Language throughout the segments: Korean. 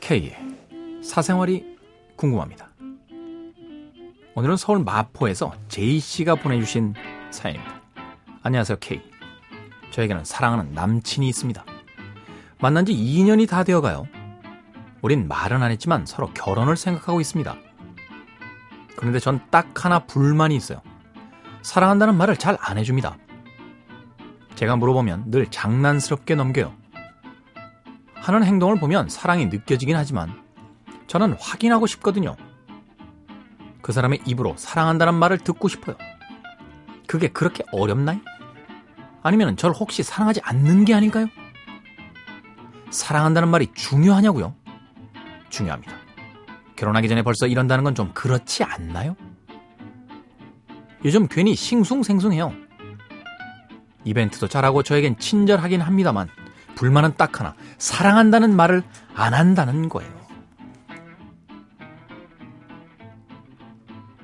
K의 사생활이 궁금합니다. 오늘은 서울 마포에서 제이씨가 보내주신 사연입니다. 안녕하세요, K. 저에게는 사랑하는 남친이 있습니다. 만난 지 2년이 다 되어가요. 우린 말은 안 했지만 서로 결혼을 생각하고 있습니다. 그런데 전 딱 하나 불만이 있어요. 사랑한다는 말을 잘 안 해줍니다. 제가 물어보면 늘 장난스럽게 넘겨요. 하는 행동을 보면 사랑이 느껴지긴 하지만 저는 확인하고 싶거든요. 그 사람의 입으로 사랑한다는 말을 듣고 싶어요. 그게 그렇게 어렵나요? 아니면 절 혹시 사랑하지 않는 게 아닐까요? 사랑한다는 말이 중요하냐고요? 중요합니다. 결혼하기 전에 벌써 이런다는 건 좀 그렇지 않나요? 요즘 괜히 싱숭생숭해요. 이벤트도 잘하고 저에겐 친절하긴 합니다만 불만은 딱 하나 사랑한다는 말을 안 한다는 거예요.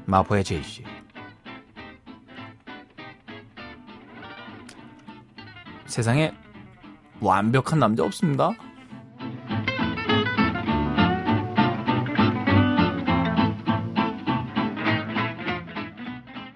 마포의 제이씨 세상에 완벽한 남자 없습니다.